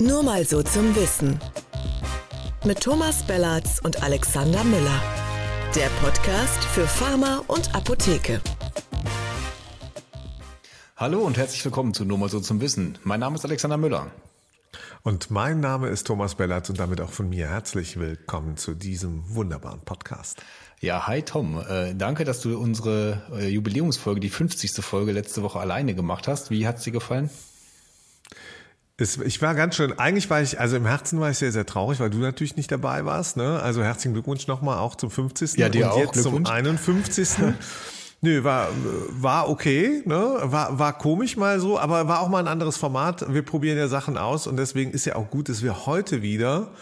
Nur mal so zum Wissen. Mit Thomas Bellatz und Alexander Müller. Der Podcast für Pharma und Apotheke. Hallo und herzlich willkommen zu Nur mal so zum Wissen. Mein Name ist Alexander Müller. Und mein Name ist Thomas Bellatz und damit auch von mir herzlich willkommen zu diesem wunderbaren Podcast. Ja, hi Tom. Äh, danke, dass du unsere äh, Jubiläumsfolge, die 50. Folge letzte Woche alleine gemacht hast. Wie hat's dir gefallen? Ich war ganz schön, eigentlich war ich, also im Herzen war ich sehr, sehr traurig, weil du natürlich nicht dabei warst. Ne? Also herzlichen Glückwunsch nochmal auch zum 50. Ja, dir und auch. jetzt zum 51. Nö, war, war okay, ne? war, war komisch mal so, aber war auch mal ein anderes Format. Wir probieren ja Sachen aus und deswegen ist ja auch gut, dass wir heute wieder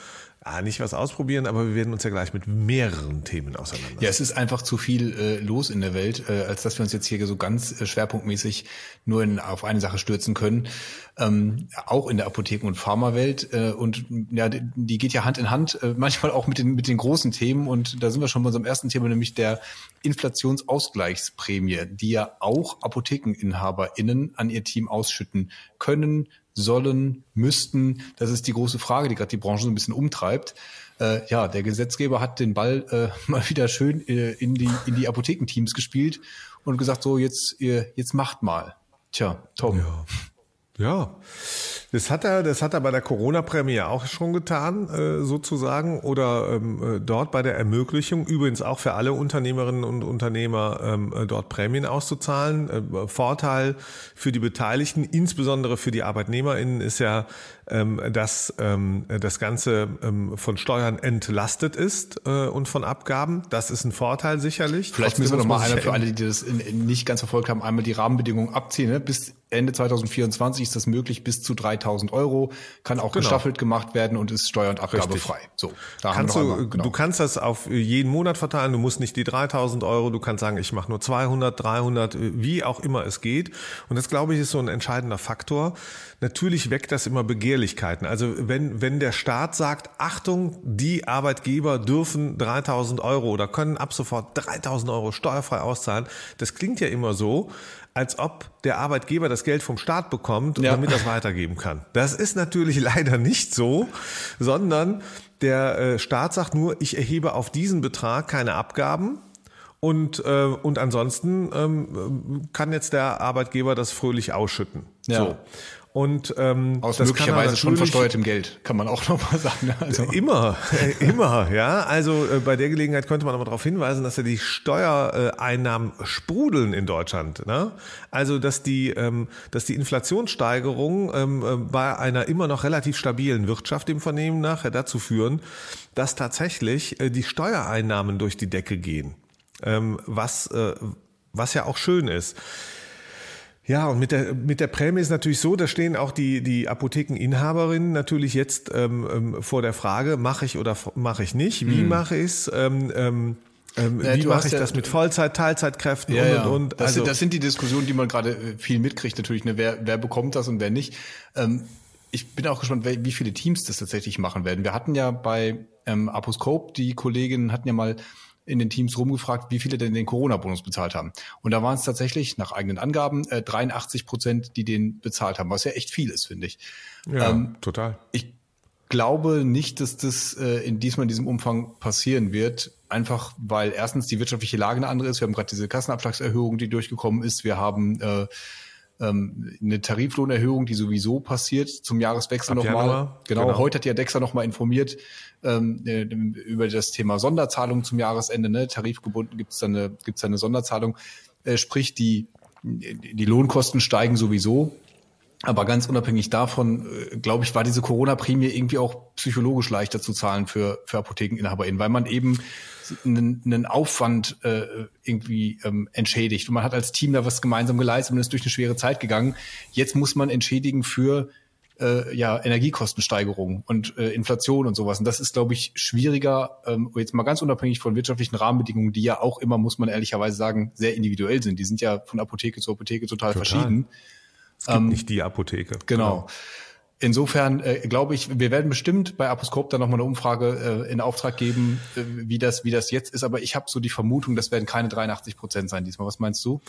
ah, nicht was ausprobieren, aber wir werden uns ja gleich mit mehreren Themen auseinandersetzen. Ja, es ist einfach zu viel äh, los in der Welt, äh, als dass wir uns jetzt hier so ganz äh, schwerpunktmäßig nur in, auf eine Sache stürzen können. Ähm, auch in der Apotheken- und Pharmawelt. Äh, und ja, die, die geht ja Hand in Hand, äh, manchmal auch mit den, mit den großen Themen. Und da sind wir schon bei unserem ersten Thema, nämlich der Inflationsausgleichsprämie, die ja auch ApothekeninhaberInnen an ihr Team ausschütten können, sollen, müssten. Das ist die große Frage, die gerade die Branche so ein bisschen umtreibt. Äh, ja, der Gesetzgeber hat den Ball äh, mal wieder schön äh, in die in die Apothekenteams gespielt und gesagt so jetzt ihr jetzt macht mal. Tja, Tom. Ja. Ja, das hat er, das hat er bei der Corona-Prämie auch schon getan, äh, sozusagen, oder ähm, äh, dort bei der Ermöglichung, übrigens auch für alle Unternehmerinnen und Unternehmer, ähm, äh, dort Prämien auszuzahlen. Vorteil für die Beteiligten, insbesondere für die ArbeitnehmerInnen, ist ja, dass ähm, das Ganze ähm, von Steuern entlastet ist äh, und von Abgaben. Das ist ein Vorteil sicherlich. Vielleicht müssen wir noch mal einmal für alle, die das nicht ganz verfolgt haben, einmal die Rahmenbedingungen abziehen. Ne? Bis Ende 2024 ist das möglich bis zu 3000 Euro, kann auch genau. gestaffelt gemacht werden und ist steuer- und abgabefrei. So, kannst du, einmal, genau. du kannst das auf jeden Monat verteilen, du musst nicht die 3000 Euro, du kannst sagen, ich mache nur 200, 300, wie auch immer es geht. Und das, glaube ich, ist so ein entscheidender Faktor. Natürlich weckt das immer Begehrlichkeiten. Also wenn, wenn der Staat sagt, Achtung, die Arbeitgeber dürfen 3000 Euro oder können ab sofort 3000 Euro steuerfrei auszahlen, das klingt ja immer so, als ob der Arbeitgeber das Geld vom Staat bekommt, ja. damit das weitergeben kann. Das ist natürlich leider nicht so, sondern der äh, Staat sagt nur, ich erhebe auf diesen Betrag keine Abgaben. Und, äh, und ansonsten ähm, kann jetzt der Arbeitgeber das fröhlich ausschütten. Ja. So. Und ähm, aus möglicherweise schon versteuertem Geld, kann man auch nochmal sagen. Ne? Also. Immer, äh, immer, ja. Also äh, bei der Gelegenheit könnte man aber darauf hinweisen, dass ja die Steuereinnahmen sprudeln in Deutschland. Ne? Also dass die, ähm, dass die Inflationssteigerung ähm, äh, bei einer immer noch relativ stabilen Wirtschaft im Vernehmen nachher dazu führen, dass tatsächlich äh, die Steuereinnahmen durch die Decke gehen. Ähm, was, äh, was ja auch schön ist. Ja, und mit der, mit der Prämie ist natürlich so, da stehen auch die, die Apothekeninhaberinnen natürlich jetzt ähm, ähm vor der Frage, mache ich oder mache ich nicht? Wie hm. mache ich es? Ähm, ähm, ähm, ja, wie mache ich ja, das mit Vollzeit, Teilzeitkräften ja, und, und, und. Das, also, das sind die Diskussionen, die man gerade äh, viel mitkriegt natürlich. Ne? Wer, wer bekommt das und wer nicht? Ähm, ich bin auch gespannt, wie viele Teams das tatsächlich machen werden. Wir hatten ja bei ähm, Aposcope, die Kolleginnen hatten ja mal in den Teams rumgefragt, wie viele denn den Corona-Bonus bezahlt haben. Und da waren es tatsächlich nach eigenen Angaben äh, 83 Prozent, die den bezahlt haben, was ja echt viel ist, finde ich. Ja, ähm, total. Ich glaube nicht, dass das äh, in diesmal in diesem Umfang passieren wird. Einfach weil erstens die wirtschaftliche Lage eine andere ist. Wir haben gerade diese Kassenabschlagserhöhung, die durchgekommen ist. Wir haben äh, ähm, eine Tariflohnerhöhung, die sowieso passiert zum Jahreswechsel nochmal. Genau, genau, heute hat ja Dexa nochmal informiert ähm, äh, über das Thema Sonderzahlung zum Jahresende. Ne? Tarifgebunden gibt es da eine, gibt's da eine Sonderzahlung. Äh, sprich, die, die Lohnkosten steigen sowieso. Aber ganz unabhängig davon, äh, glaube ich, war diese Corona-Prämie irgendwie auch psychologisch leichter zu zahlen für, für ApothekeninhaberInnen, weil man eben einen, einen Aufwand äh, irgendwie ähm, entschädigt. Und man hat als Team da was gemeinsam geleistet und ist durch eine schwere Zeit gegangen. Jetzt muss man entschädigen für äh, ja, Energiekostensteigerung und äh, Inflation und sowas. Und das ist, glaube ich, schwieriger, ähm, jetzt mal ganz unabhängig von wirtschaftlichen Rahmenbedingungen, die ja auch immer, muss man ehrlicherweise sagen, sehr individuell sind. Die sind ja von Apotheke zu Apotheke total, total. verschieden. Es gibt ähm, nicht die Apotheke. Genau. genau. Insofern äh, glaube ich, wir werden bestimmt bei Aposkop dann nochmal eine Umfrage äh, in Auftrag geben, äh, wie das wie das jetzt ist. Aber ich habe so die Vermutung, das werden keine 83 Prozent sein diesmal. Was meinst du?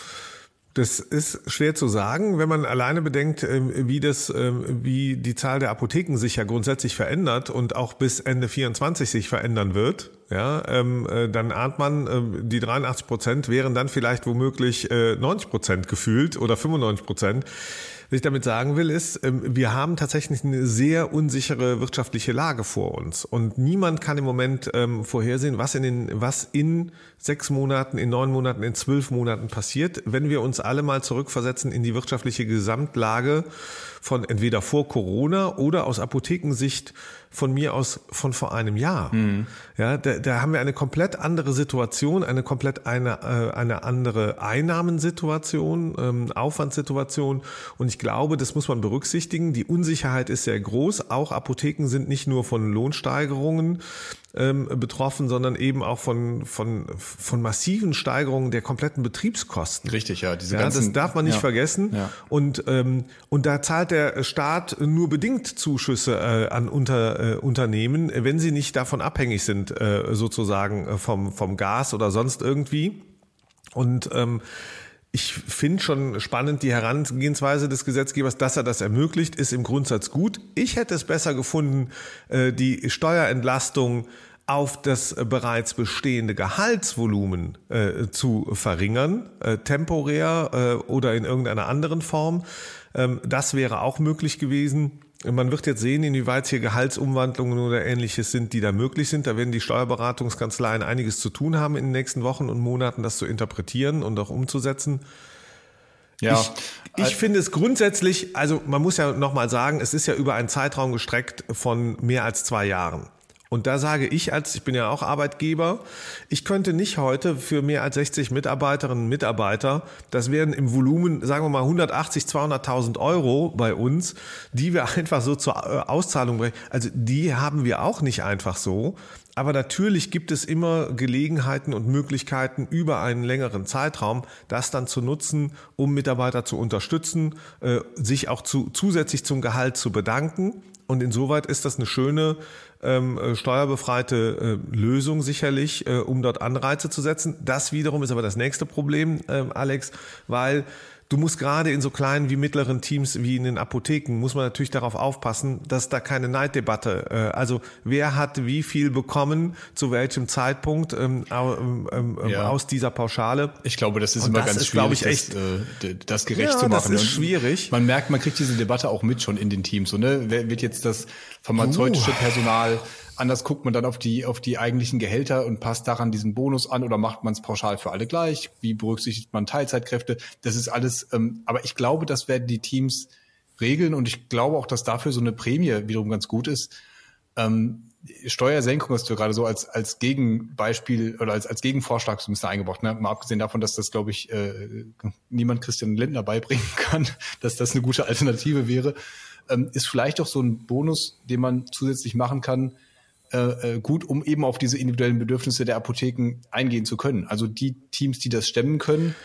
Das ist schwer zu sagen, wenn man alleine bedenkt, ähm, wie das, ähm, wie die Zahl der Apotheken sich ja grundsätzlich verändert und auch bis Ende 24 sich verändern wird. Ja, ähm, äh, dann ahnt man, die 83 Prozent wären dann vielleicht womöglich 90 Prozent gefühlt oder 95 Prozent. Was ich damit sagen will, ist, ähm, wir haben tatsächlich eine sehr unsichere wirtschaftliche Lage vor uns. Und niemand kann im Moment ähm, vorhersehen, was in den, was in sechs Monaten, in neun Monaten, in zwölf Monaten passiert, wenn wir uns alle mal zurückversetzen in die wirtschaftliche Gesamtlage von entweder vor Corona oder aus Apothekensicht von mir aus von vor einem Jahr. Mhm. Ja, da, da haben wir eine komplett andere Situation, eine komplett eine, äh, eine andere Einnahmensituation, ähm, Aufwandssituation. Und ich glaube, das muss man berücksichtigen. Die Unsicherheit ist sehr groß. Auch Apotheken sind nicht nur von Lohnsteigerungen ähm, betroffen, sondern eben auch von, von, von massiven Steigerungen der kompletten Betriebskosten. Richtig, ja. Diese ja, ganzen, das darf man nicht ja, vergessen. Ja. Und, ähm, und da zahlt der Staat nur bedingt Zuschüsse äh, an unter, äh, Unternehmen, wenn sie nicht davon abhängig sind, äh, sozusagen äh, vom, vom Gas oder sonst irgendwie. Und ähm, ich finde schon spannend die Herangehensweise des Gesetzgebers, dass er das ermöglicht, ist im Grundsatz gut. Ich hätte es besser gefunden, äh, die Steuerentlastung auf das bereits bestehende Gehaltsvolumen äh, zu verringern, äh, temporär oder in irgendeiner anderen Form. Ähm, das wäre auch möglich gewesen. Man wird jetzt sehen, inwieweit hier Gehaltsumwandlungen oder ähnliches sind, die da möglich sind. Da werden die Steuerberatungskanzleien einiges zu tun haben in den nächsten Wochen und Monaten, das zu interpretieren und auch umzusetzen. Ja. Ich, ich finde es grundsätzlich, also man muss ja nochmal sagen, es ist ja über einen Zeitraum gestreckt von mehr als zwei Jahren. Und da sage ich als, ich bin ja auch Arbeitgeber, ich könnte nicht heute für mehr als 60 Mitarbeiterinnen und Mitarbeiter, das wären im Volumen, sagen wir mal 180, 200.000 Euro bei uns, die wir einfach so zur äh, Auszahlung bringen. Also die haben wir auch nicht einfach so. Aber natürlich gibt es immer Gelegenheiten und Möglichkeiten über einen längeren Zeitraum, das dann zu nutzen, um Mitarbeiter zu unterstützen, äh, sich auch zu, zusätzlich zum Gehalt zu bedanken. Und insoweit ist das eine schöne ähm, äh, steuerbefreite äh, Lösung sicherlich, äh, um dort Anreize zu setzen. Das wiederum ist aber das nächste Problem, äh, Alex, weil Du musst gerade in so kleinen wie mittleren Teams wie in den Apotheken, muss man natürlich darauf aufpassen, dass da keine Neiddebatte, äh, also wer hat wie viel bekommen, zu welchem Zeitpunkt ähm, ähm, ähm, ja. aus dieser Pauschale. Ich glaube, das ist Und immer das ganz ist, schwierig, ich, echt, das, äh, das gerecht ja, zu machen. Das ist schwierig. Man merkt, man kriegt diese Debatte auch mit schon in den Teams. So, ne? Wird jetzt das pharmazeutische uh. Personal Anders guckt man dann auf die, auf die eigentlichen Gehälter und passt daran diesen Bonus an oder macht man es pauschal für alle gleich? Wie berücksichtigt man Teilzeitkräfte? Das ist alles, ähm, aber ich glaube, das werden die Teams regeln und ich glaube auch, dass dafür so eine Prämie wiederum ganz gut ist. Ähm, Steuersenkung hast du gerade so als, als Gegenbeispiel oder als, als Gegenvorschlag so ein bisschen eingebracht. Ne? Mal abgesehen davon, dass das, glaube ich, äh, niemand Christian Lindner beibringen kann, dass das eine gute Alternative wäre, ähm, ist vielleicht auch so ein Bonus, den man zusätzlich machen kann, äh, äh, gut, um eben auf diese individuellen Bedürfnisse der Apotheken eingehen zu können. Also die Teams, die das stemmen können,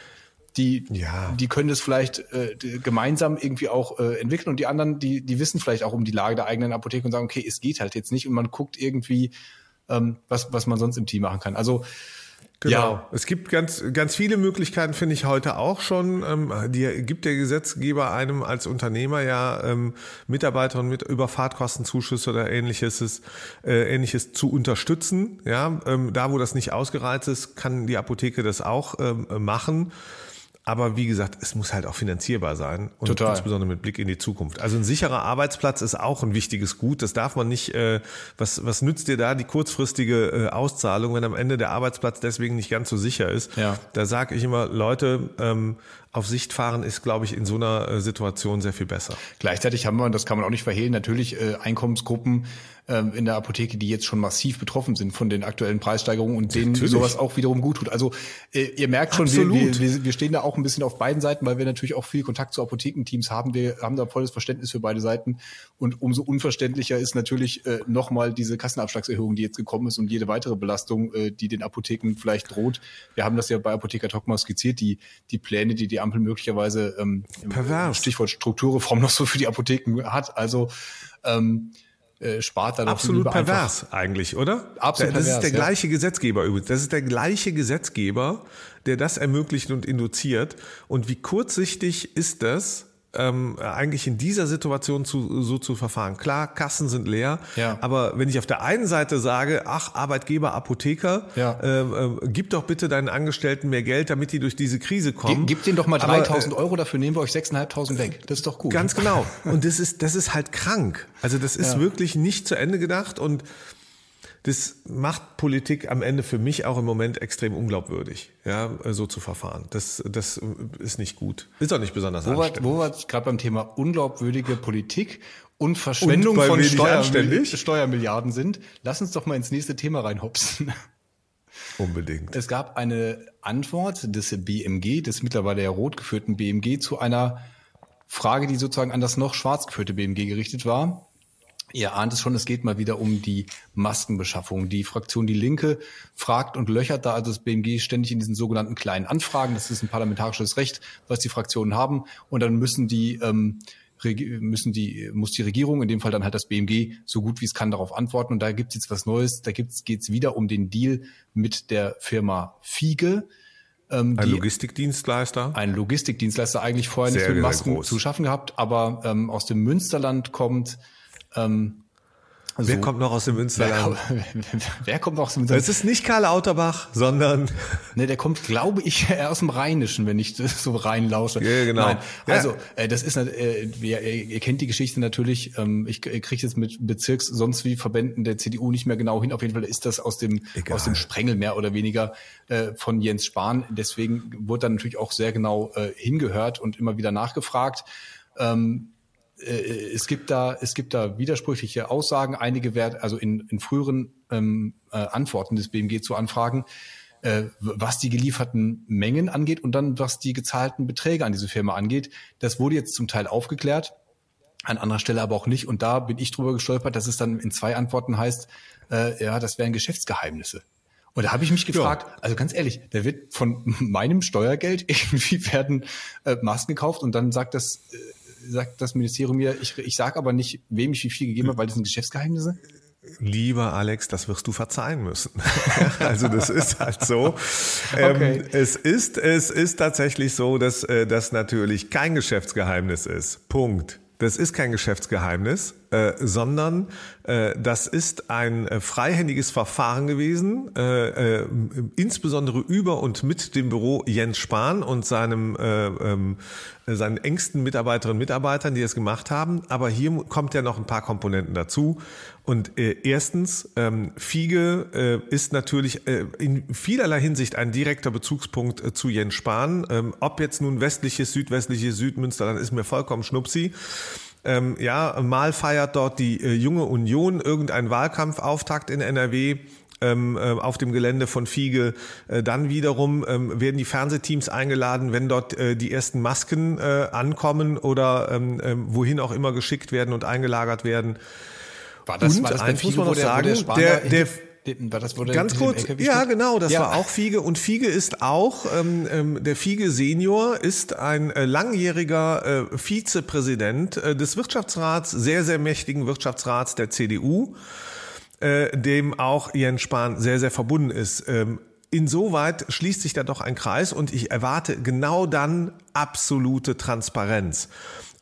die, ja. die können das vielleicht äh, gemeinsam irgendwie auch äh, entwickeln und die anderen, die, die wissen vielleicht auch um die Lage der eigenen Apotheke und sagen, okay, es geht halt jetzt nicht und man guckt irgendwie, ähm, was, was man sonst im Team machen kann. Also Genau. Ja. Es gibt ganz, ganz viele Möglichkeiten, finde ich heute auch schon. Ähm, die gibt der Gesetzgeber einem als Unternehmer ja ähm, Mitarbeiter mit über Fahrtkostenzuschüsse oder ähnliches, äh, ähnliches zu unterstützen. Ja, ähm, da wo das nicht ausgereizt ist, kann die Apotheke das auch ähm, machen. Aber wie gesagt, es muss halt auch finanzierbar sein und Total. insbesondere mit Blick in die Zukunft. Also ein sicherer Arbeitsplatz ist auch ein wichtiges Gut. Das darf man nicht. Äh, was was nützt dir da die kurzfristige äh, Auszahlung, wenn am Ende der Arbeitsplatz deswegen nicht ganz so sicher ist? Ja. Da sage ich immer, Leute, ähm, auf Sicht fahren ist, glaube ich, in so einer äh, Situation sehr viel besser. Gleichzeitig haben wir, und das kann man auch nicht verhehlen, natürlich äh, Einkommensgruppen äh, in der Apotheke, die jetzt schon massiv betroffen sind von den aktuellen Preissteigerungen und denen natürlich. sowas auch wiederum gut tut. Also äh, ihr merkt schon, wir, wir, wir stehen da auch ein bisschen auf beiden Seiten, weil wir natürlich auch viel Kontakt zu Apothekenteams haben. Wir haben da volles Verständnis für beide Seiten. Und umso unverständlicher ist natürlich äh, nochmal diese Kassenabschlagserhöhung, die jetzt gekommen ist und jede weitere Belastung, äh, die den Apotheken vielleicht droht. Wir haben das ja bei Apotheker Tokma skizziert, die, die Pläne, die die Ampel möglicherweise ähm, Pervers. Stichwort Strukturreform noch so für die Apotheken hat. Also ähm, äh, spart dann Absolut pervers eigentlich, oder? Absolut Das pervers, ist der ja. gleiche Gesetzgeber übrigens. Das ist der gleiche Gesetzgeber, der das ermöglicht und induziert. Und wie kurzsichtig ist das, ähm, eigentlich in dieser Situation zu, so zu verfahren. Klar, Kassen sind leer, Ja. aber wenn ich auf der einen Seite sage, ach, Arbeitgeber, Apotheker, Ja. ähm, äh, gib doch bitte deinen Angestellten mehr Geld, damit die durch diese Krise kommen. Gib, gib denen doch mal Aber, äh, 3000 Euro, dafür nehmen wir euch 6.500 weg. Das ist doch gut. Ganz genau. Und das ist, das ist halt krank. Also das ist Ja. wirklich nicht zu Ende gedacht und das macht Politik am Ende für mich auch im Moment extrem unglaubwürdig, ja, so zu verfahren. Das, das ist nicht gut. Ist auch nicht besonders Wo anständig. wo wir gerade beim Thema unglaubwürdige Politik und Verschwendung Und von anständig? Steuermilliarden sind, lass uns doch mal ins nächste Thema reinhopsen. Unbedingt. Es gab eine Antwort des BMG, des mittlerweile ja rot geführten BMG, zu einer Frage, die sozusagen an das noch schwarz geführte BMG gerichtet war. Ihr ahnt es schon, es geht mal wieder um die Maskenbeschaffung. Die Fraktion Die Linke fragt und löchert da also das BMG ständig in diesen sogenannten kleinen Anfragen. Das ist ein parlamentarisches Recht, was die Fraktionen haben. Und dann müssen die, ähm, müssen die, muss die Regierung, in dem Fall dann halt das BMG, so gut wie es kann darauf antworten. Und da gibt es jetzt was Neues. Da geht es wieder um den Deal mit der Firma Fiege. Ähm, Ein die- Logistikdienstleister. ein Logistikdienstleister eigentlich vorher Sehr, nichts mit Masken zu schaffen gehabt, aber ähm, aus dem Münsterland kommt ähm, Wer so- kommt noch aus dem wer, Münsterland? wer kommt aus dem Münsterland? Es ist nicht Karl Lauterbach, sondern Ne, der kommt, glaube ich, aus dem Rheinischen, wenn ich so reinlausche. Ja, genau. Nein, Ja. also äh, das ist, äh, ihr, ihr kennt die Geschichte natürlich. Ähm, ich kriege jetzt mit Bezirks sonst wie Verbänden der CDU nicht mehr genau hin. Auf jeden Fall ist das aus dem Egal. aus dem Sprengel mehr oder weniger äh, von Jens Spahn. Deswegen wurde dann natürlich auch sehr genau äh, hingehört und immer wieder nachgefragt. Ähm, äh, es gibt da es gibt da widersprüchliche Aussagen. Einige werden also in, in früheren ähm, äh, Antworten des BMG zu Anfragen, äh, was die gelieferten Mengen angeht und dann was die gezahlten Beträge an diese Firma angeht. Das wurde jetzt zum Teil aufgeklärt, an anderer Stelle aber auch nicht. Und da bin ich drüber gestolpert, dass es dann in zwei Antworten heißt, äh, ja, das wären Geschäftsgeheimnisse. Und da habe ich mich gefragt, also ganz ehrlich, da wird von meinem Steuergeld irgendwie werden äh, Masken gekauft und dann sagt das, äh, sagt das Ministerium mir, ich, ich sage aber nicht, wem ich wie viel gegeben habe, weil das sind Geschäftsgeheimnisse. Lieber Alex, das wirst du verzeihen müssen. also das ist halt so. Ähm, Okay. es ist, es ist tatsächlich so, dass äh, das natürlich kein Geschäftsgeheimnis ist. Punkt. Das ist kein Geschäftsgeheimnis, äh, sondern äh, das ist ein äh, freihändiges Verfahren gewesen, äh, äh, insbesondere über und mit dem Büro Jens Spahn und seinem äh, ähm, seinen engsten Mitarbeiterinnen und Mitarbeitern, die das gemacht haben. Aber hier kommt ja noch ein paar Komponenten dazu. Und äh, erstens, ähm, Fiege äh, ist natürlich äh, in vielerlei Hinsicht ein direkter Bezugspunkt äh, zu Jens Spahn. Ähm, ob jetzt nun westliches, südwestliches Südmünsterland ist mir vollkommen schnupsi. Ähm, ja, mal feiert dort die äh, junge Union irgendeinen Wahlkampfauftakt in NRW ähm, äh, auf dem Gelände von Fiege. Äh, dann wiederum ähm, werden die Fernsehteams eingeladen, wenn dort äh, die ersten Masken ankommen oder ähm, wohin auch immer geschickt werden und eingelagert werden. War das, Und war das bei eins muss man noch sagen, der, der- das, der Ganz kurz, ja genau, das Ja. war auch Fiege und Fiege ist auch, ähm, ähm, der Fiege Senior ist ein äh, langjähriger äh, Vizepräsident äh, des Wirtschaftsrats, sehr, sehr mächtigen Wirtschaftsrats der CDU, äh, dem auch Jens Spahn sehr, sehr verbunden ist. Ähm, Insoweit schließt sich da doch ein Kreis und ich erwarte genau dann absolute Transparenz.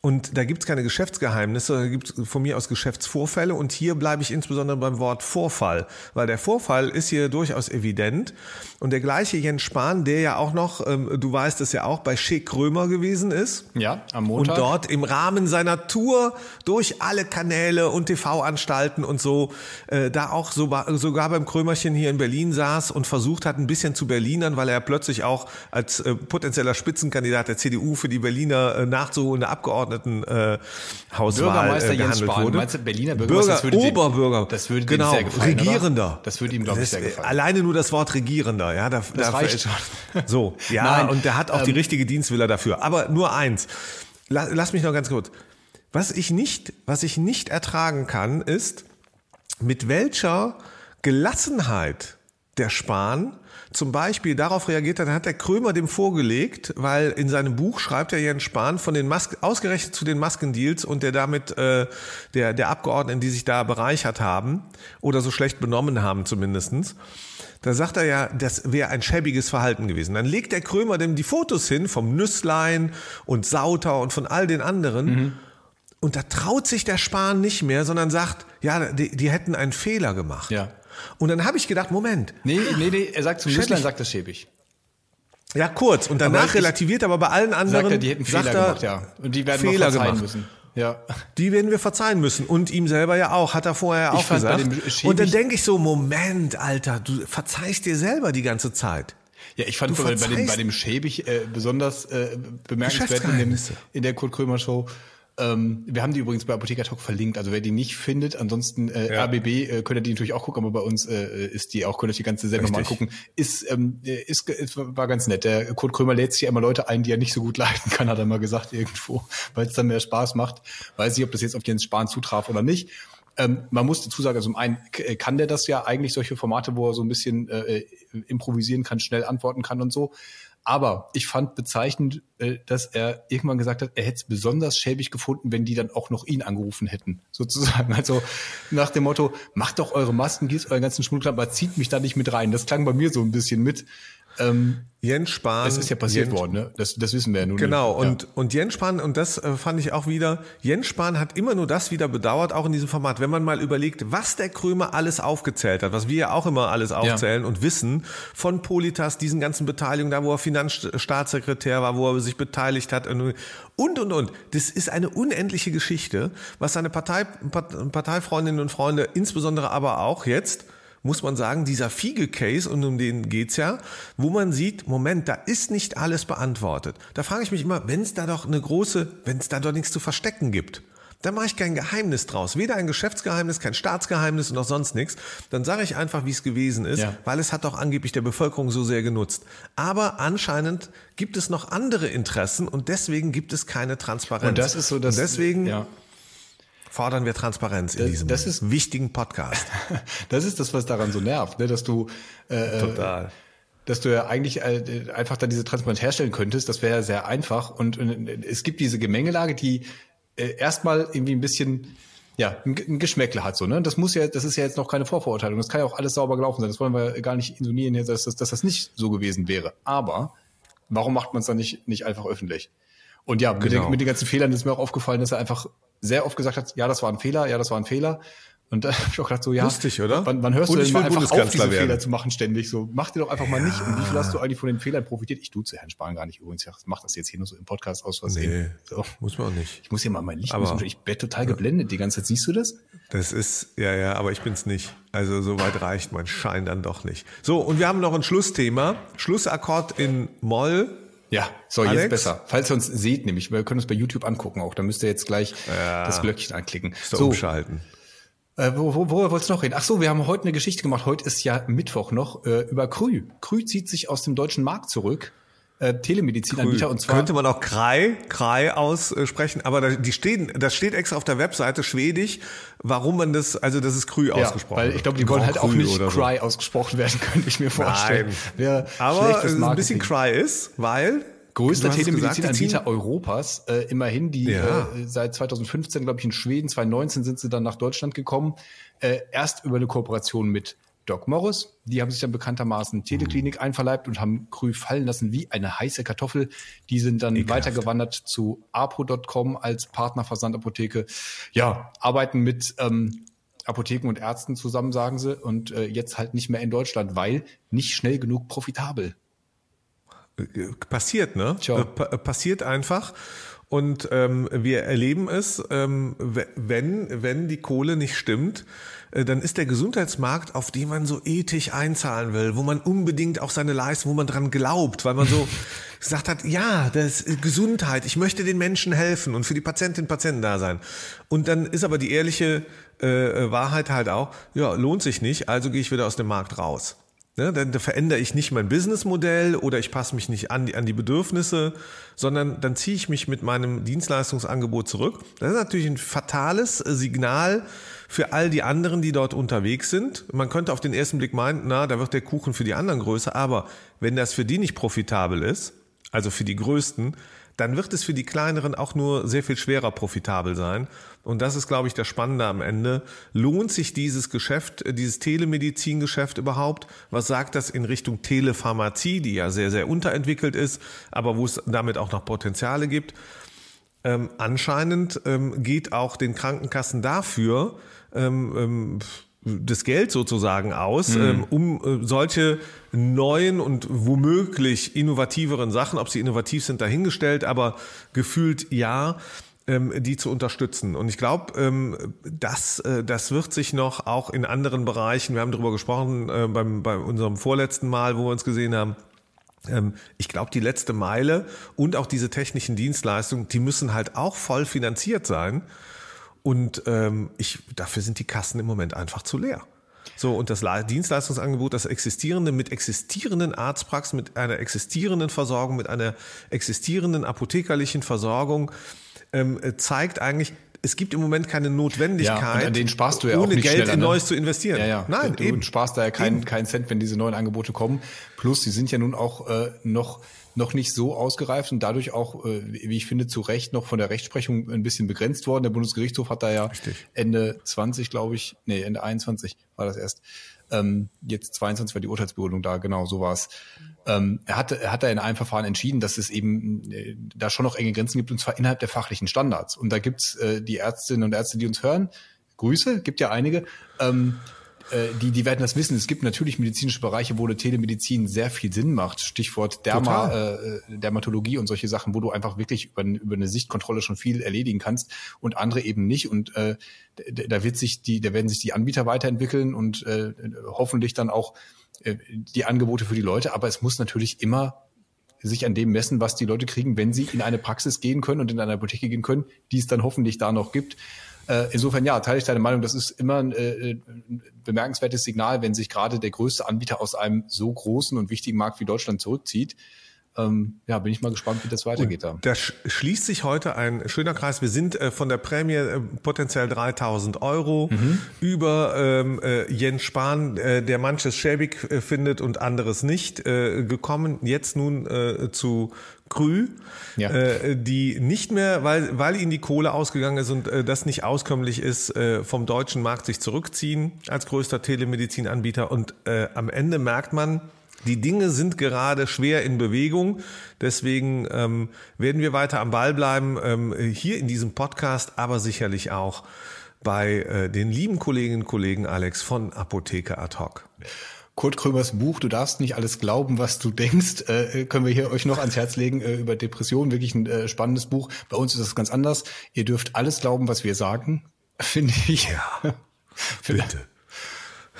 Und da gibt es keine Geschäftsgeheimnisse, da gibt es von mir aus Geschäftsvorfälle. Und hier bleibe ich insbesondere beim Wort Vorfall, weil der Vorfall ist hier durchaus evident. Und der gleiche Jens Spahn, der ja auch noch, ähm, du weißt es ja auch, bei Schick Krömer gewesen ist. Ja, am Und Montag. dort im Rahmen seiner Tour durch alle Kanäle und TV-Anstalten und so, äh, da auch so, sogar beim Krömerchen hier in Berlin saß und versucht hat, ein bisschen zu Berlinern, weil er plötzlich auch als äh, potenzieller Spitzenkandidat der CDU für die Berliner äh, nachzuholende Abgeordnetenhauswahl äh, Hauswahl, Bürgermeister äh, Jens Spahn. wurde. Meinst du, Berliner Bürgermeister, Bürger, das würde dem- Oberbürger. das würde genau, sehr gefallen, oder? Regierender. Das würde ihm, glaub ich, sehr gefallen. Alleine nur das Wort Regierender, ja, da, Das da- reicht schon. So, ja, Nein, und der hat auch die ähm, richtige Dienstwille dafür. Aber nur eins. La- Lass mich noch ganz kurz. Was ich nicht, was ich nicht ertragen kann, ist, mit welcher Gelassenheit der Spahn zum Beispiel darauf reagiert hat, dann hat der Krömer dem vorgelegt, weil in seinem Buch schreibt er Jens Spahn von den Masken, ausgerechnet zu den Maskendeals und der damit äh, der, der Abgeordneten, die sich da bereichert haben oder so schlecht benommen haben zumindestens. Da sagt er ja, das wäre ein schäbiges Verhalten gewesen. Dann legt der Krömer dem die Fotos hin vom Nüsslein und Sauter und von all den anderen. Mhm. Und da traut sich der Spahn nicht mehr, sondern sagt, ja, die, die hätten einen Fehler gemacht. Ja. Und dann habe ich gedacht, Moment. Nee, nee, nee, er sagt zum Nüsslein, sagt das schäbig. Ja, kurz. Und danach aber relativiert, aber bei allen anderen. Sagt er, die hätten Fehler er, gemacht, ja. Und die werden Fehler gemacht. müssen. Ja. Die werden wir verzeihen müssen. Und ihm selber ja auch, hat er vorher auch gesagt. Und dann denke ich so, Moment, Alter, du verzeihst dir selber die ganze Zeit. Ja, ich fand bei, dem, bei dem Schäbig äh, besonders äh, bemerkenswert in, dem, in der Kurt Krömer Show, ähm, wir haben die übrigens bei Apotheker Talk verlinkt. Also wer die nicht findet, ansonsten äh, ja. RBB äh, könnt ihr die natürlich auch gucken, aber bei uns äh, ist die auch, könnt ihr die ganze selber mal gucken. Ist, ähm, ist, ist, war ganz nett. Der Kurt Krömer lädt sich ja immer Leute ein, die er nicht so gut leiten kann, hat er mal gesagt irgendwo, weil es dann mehr Spaß macht. Weiß nicht, ob das jetzt auf Jens Spahn zutraf oder nicht. Ähm, man muss dazu sagen, also zum einen äh, kann der das ja eigentlich solche Formate, wo er so ein bisschen äh, improvisieren kann, schnell antworten kann und so. Aber ich fand bezeichnend, äh, dass er irgendwann gesagt hat, er hätte es besonders schäbig gefunden, wenn die dann auch noch ihn angerufen hätten, sozusagen. Also nach dem Motto, macht doch eure Masken, gießt euren ganzen Schmuck, aber zieht mich da nicht mit rein. Das klang bei mir so ein bisschen mit. Ähm, Jens Spahn. Das ist ja passiert Jens, worden, ne? Das, das wissen wir ja nun. Genau, nicht. und, ja. und Jens Spahn, und das äh, fand ich auch wieder, Jens Spahn hat immer nur das wieder bedauert, auch in diesem Format. Wenn man mal überlegt, was der Krömer alles aufgezählt hat, was wir ja auch immer alles aufzählen ja. und wissen, von Politas, diesen ganzen Beteiligungen, da wo er Finanzstaatssekretär war, wo er sich beteiligt hat und, und, und. Das ist eine unendliche Geschichte, was seine Partei, Parteifreundinnen und Freunde, insbesondere aber auch jetzt, muss man sagen, dieser Fiege-Case, und um den geht's ja, wo man sieht, Moment, da ist nicht alles beantwortet. Da frage ich mich immer, wenn es da doch eine große, wenn es da doch nichts zu verstecken gibt, dann mache ich kein Geheimnis draus. Weder ein Geschäftsgeheimnis, kein Staatsgeheimnis und auch sonst nichts. Dann sage ich einfach, wie es gewesen ist, ja. weil es hat doch angeblich der Bevölkerung so sehr genutzt. Aber anscheinend gibt es noch andere Interessen und deswegen gibt es keine Transparenz. Und das ist so, dass, und deswegen, ja fordern wir Transparenz in diesem das ist, wichtigen Podcast. das ist das, was daran so nervt, ne? dass du äh, total dass du ja eigentlich äh, einfach da diese Transparenz herstellen könntest. Das wäre ja sehr einfach. Und, und, es gibt diese Gemengelage, die äh, erstmal irgendwie ein bisschen ja, ein, Geschmäckle hat so, ne? Das muss ja, das ist ja jetzt noch keine Vorverurteilung. Das kann ja auch alles sauber gelaufen sein. Das wollen wir gar nicht insinuieren, dass das, dass das nicht so gewesen wäre. Aber warum macht man es dann nicht, nicht einfach öffentlich? Und ja, genau. mit, den, mit den ganzen Fehlern ist mir auch aufgefallen, dass er einfach sehr oft gesagt hat, ja, das war ein Fehler, ja, das war ein Fehler. Und da habe ich auch gedacht, so, ja, Lustig, oder? Wann, wann hörst und du denn mal einfach auf, diese werden. Fehler zu machen ständig? So, mach dir doch einfach ja. mal nicht. Und wie viel hast du eigentlich von den Fehlern profitiert? Ich duze Herrn Spahn gar nicht übrigens. Ich mach das jetzt hier nur so im Podcast aus Versehen. Nee, so. muss man auch nicht. Ich muss hier mal mein Licht, aber, ich werde total geblendet die ganze Zeit. Siehst du das? Das ist, ja, ja, aber ich bin's nicht. Also so weit reicht mein Schein dann doch nicht. So, und wir haben noch ein Schlussthema. Schlussakkord in Moll ja, so Alex? jetzt besser. Falls ihr uns seht, nämlich, wir können uns bei YouTube angucken auch, da müsst ihr jetzt gleich ja, das Glöckchen anklicken. So, umschalten. Äh, wo, wo, wo wolltest du noch reden? Ach so, wir haben heute eine Geschichte gemacht. Heute ist ja Mittwoch noch äh, über Krü. Krü zieht sich aus dem deutschen Markt zurück äh, Telemedizinanbieter und zwar könnte man auch Krei Krei aussprechen, aber da, die stehen, das steht extra auf der Webseite schwedisch, warum man das, also das ist Krü ja, ausgesprochen. Weil ich glaube, die wollen halt auch nicht Cry so. ausgesprochen werden, könnte ich mir vorstellen. Nein. aber es ein bisschen Cry ist, weil Größter Telemedizinanbieter Europas, äh, immerhin, die ja. äh, seit 2015, glaube ich, in Schweden, 2019 sind sie dann nach Deutschland gekommen, äh, erst über eine Kooperation mit Doc Morris. Die haben sich dann bekanntermaßen Teleklinik mhm. einverleibt und haben Krü fallen lassen wie eine heiße Kartoffel. Die sind dann Ekelhaft. weitergewandert zu apo.com als Partnerversandapotheke. Ja, arbeiten mit ähm, Apotheken und Ärzten zusammen, sagen sie, und äh, jetzt halt nicht mehr in Deutschland, weil nicht schnell genug profitabel. Äh, passiert, ne? Tja. Äh, passiert einfach. Und ähm, wir erleben es, ähm, wenn, wenn die Kohle nicht stimmt, äh, dann ist der Gesundheitsmarkt, auf den man so ethisch einzahlen will, wo man unbedingt auch seine Leistung, wo man dran glaubt, weil man so gesagt hat, ja, das ist Gesundheit, ich möchte den Menschen helfen und für die Patientinnen und Patienten da sein. Und dann ist aber die ehrliche äh, Wahrheit halt auch, ja, lohnt sich nicht, also gehe ich wieder aus dem Markt raus. Ne, dann verändere ich nicht mein Businessmodell oder ich passe mich nicht an die, an die Bedürfnisse, sondern dann ziehe ich mich mit meinem Dienstleistungsangebot zurück. Das ist natürlich ein fatales Signal für all die anderen, die dort unterwegs sind. Man könnte auf den ersten Blick meinen, na, da wird der Kuchen für die anderen größer, aber wenn das für die nicht profitabel ist, also für die Größten, dann wird es für die kleineren auch nur sehr viel schwerer profitabel sein. Und das ist, glaube ich, das Spannende am Ende. Lohnt sich dieses Geschäft, äh, dieses Telemedizingeschäft überhaupt? Was sagt das in Richtung Telepharmazie, die ja sehr, sehr unterentwickelt ist, aber wo es damit auch noch Potenziale gibt? Ähm, anscheinend ähm, geht auch den Krankenkassen dafür ähm, ähm das Geld sozusagen aus, mhm. ähm, um äh, solche neuen und womöglich innovativeren Sachen, ob sie innovativ sind, dahingestellt, aber gefühlt ja, ähm, die zu unterstützen. Und ich glaube, ähm, das, äh, das wird sich noch auch in anderen Bereichen, wir haben darüber gesprochen äh, beim, bei unserem vorletzten Mal, wo wir uns gesehen haben, ähm, ich glaube, die letzte Meile und auch diese technischen Dienstleistungen, die müssen halt auch voll finanziert sein. Und ähm, ich, dafür sind die Kassen im Moment einfach zu leer. So, und das Dienstleistungsangebot, das existierende mit existierenden Arztpraxen, mit einer existierenden Versorgung, mit einer existierenden apothekerlichen Versorgung, ähm, zeigt eigentlich, es gibt im Moment keine Notwendigkeit, ja, an denen sparst du ja ohne Geld in ne? Neues zu investieren. Ja, ja. Nein, du eben. sparst da ja keinen keinen Cent, wenn diese neuen Angebote kommen. Plus, sie sind ja nun auch äh, noch noch nicht so ausgereift und dadurch auch, äh, wie ich finde, zu Recht noch von der Rechtsprechung ein bisschen begrenzt worden. Der Bundesgerichtshof hat da ja Richtig. Ende 20, glaube ich, nee, Ende 21 war das erst. Ähm, jetzt 22 war die Urteilsbegründung da, genau, so war es. Ähm, er hat, er hat da in einem Verfahren entschieden, dass es eben äh, da schon noch enge Grenzen gibt, und zwar innerhalb der fachlichen Standards. Und da gibt's äh, die Ärztinnen und Ärzte, die uns hören, Grüße, gibt ja einige, ähm, äh, die, die werden das wissen. Es gibt natürlich medizinische Bereiche, wo eine Telemedizin sehr viel Sinn macht. Stichwort Derma, äh, Dermatologie und solche Sachen, wo du einfach wirklich über, über eine Sichtkontrolle schon viel erledigen kannst und andere eben nicht. Und äh, da wird sich die, da werden sich die Anbieter weiterentwickeln und äh, hoffentlich dann auch die Angebote für die Leute. Aber es muss natürlich immer sich an dem messen, was die Leute kriegen, wenn sie in eine Praxis gehen können und in eine Apotheke gehen können, die es dann hoffentlich da noch gibt. Äh, insofern ja, teile ich deine Meinung. Das ist immer ein, äh, ein bemerkenswertes Signal, wenn sich gerade der größte Anbieter aus einem so großen und wichtigen Markt wie Deutschland zurückzieht. Ähm, ja, bin ich mal gespannt, wie das weitergeht. Und da schließt sich heute ein schöner Kreis. Wir sind äh, von der Prämie äh, potenziell 3000 Euro mhm. über ähm, äh, Jens Spahn, äh, der manches schäbig äh, findet und anderes nicht, äh, gekommen. Jetzt nun zu Krü, ja. äh, die nicht mehr, weil, weil ihnen die Kohle ausgegangen ist und äh, das nicht auskömmlich ist, äh, vom deutschen Markt sich zurückziehen als größter Telemedizinanbieter. Und am Ende merkt man, die Dinge sind gerade schwer in Bewegung. Deswegen ähm, werden wir weiter am Ball bleiben, ähm, hier in diesem Podcast, aber sicherlich auch bei äh, den lieben Kolleginnen und Kollegen Alex von Apotheke Ad hoc. Kurt Krömers Buch Du darfst nicht alles glauben, was du denkst, äh, können wir hier euch noch ans Herz legen äh, über Depressionen. Wirklich ein äh, spannendes Buch. Bei uns ist das ganz anders. Ihr dürft alles glauben, was wir sagen, finde ich. Ja, bitte.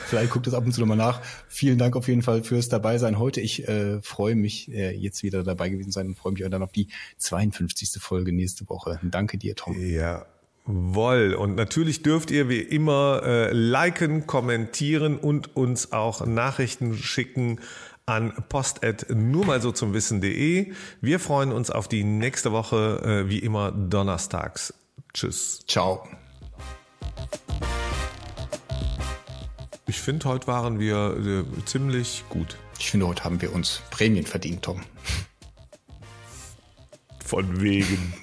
Vielleicht guckt es ab und zu nochmal nach. Vielen Dank auf jeden Fall fürs Dabeisein heute. Ich äh, freue mich, äh, jetzt wieder dabei gewesen sein und freue mich auch dann auf die 52. Folge nächste Woche. Danke dir, Tom. Ja, Woll. Und natürlich dürft ihr wie immer äh, liken, kommentieren und uns auch Nachrichten schicken an post nur mal so zum Wissen.de. Wir freuen uns auf die nächste Woche, äh, wie immer donnerstags. Tschüss. Ciao. Ich finde, heute waren wir äh, ziemlich gut. Ich finde, heute haben wir uns Prämien verdient, Tom. Von wegen.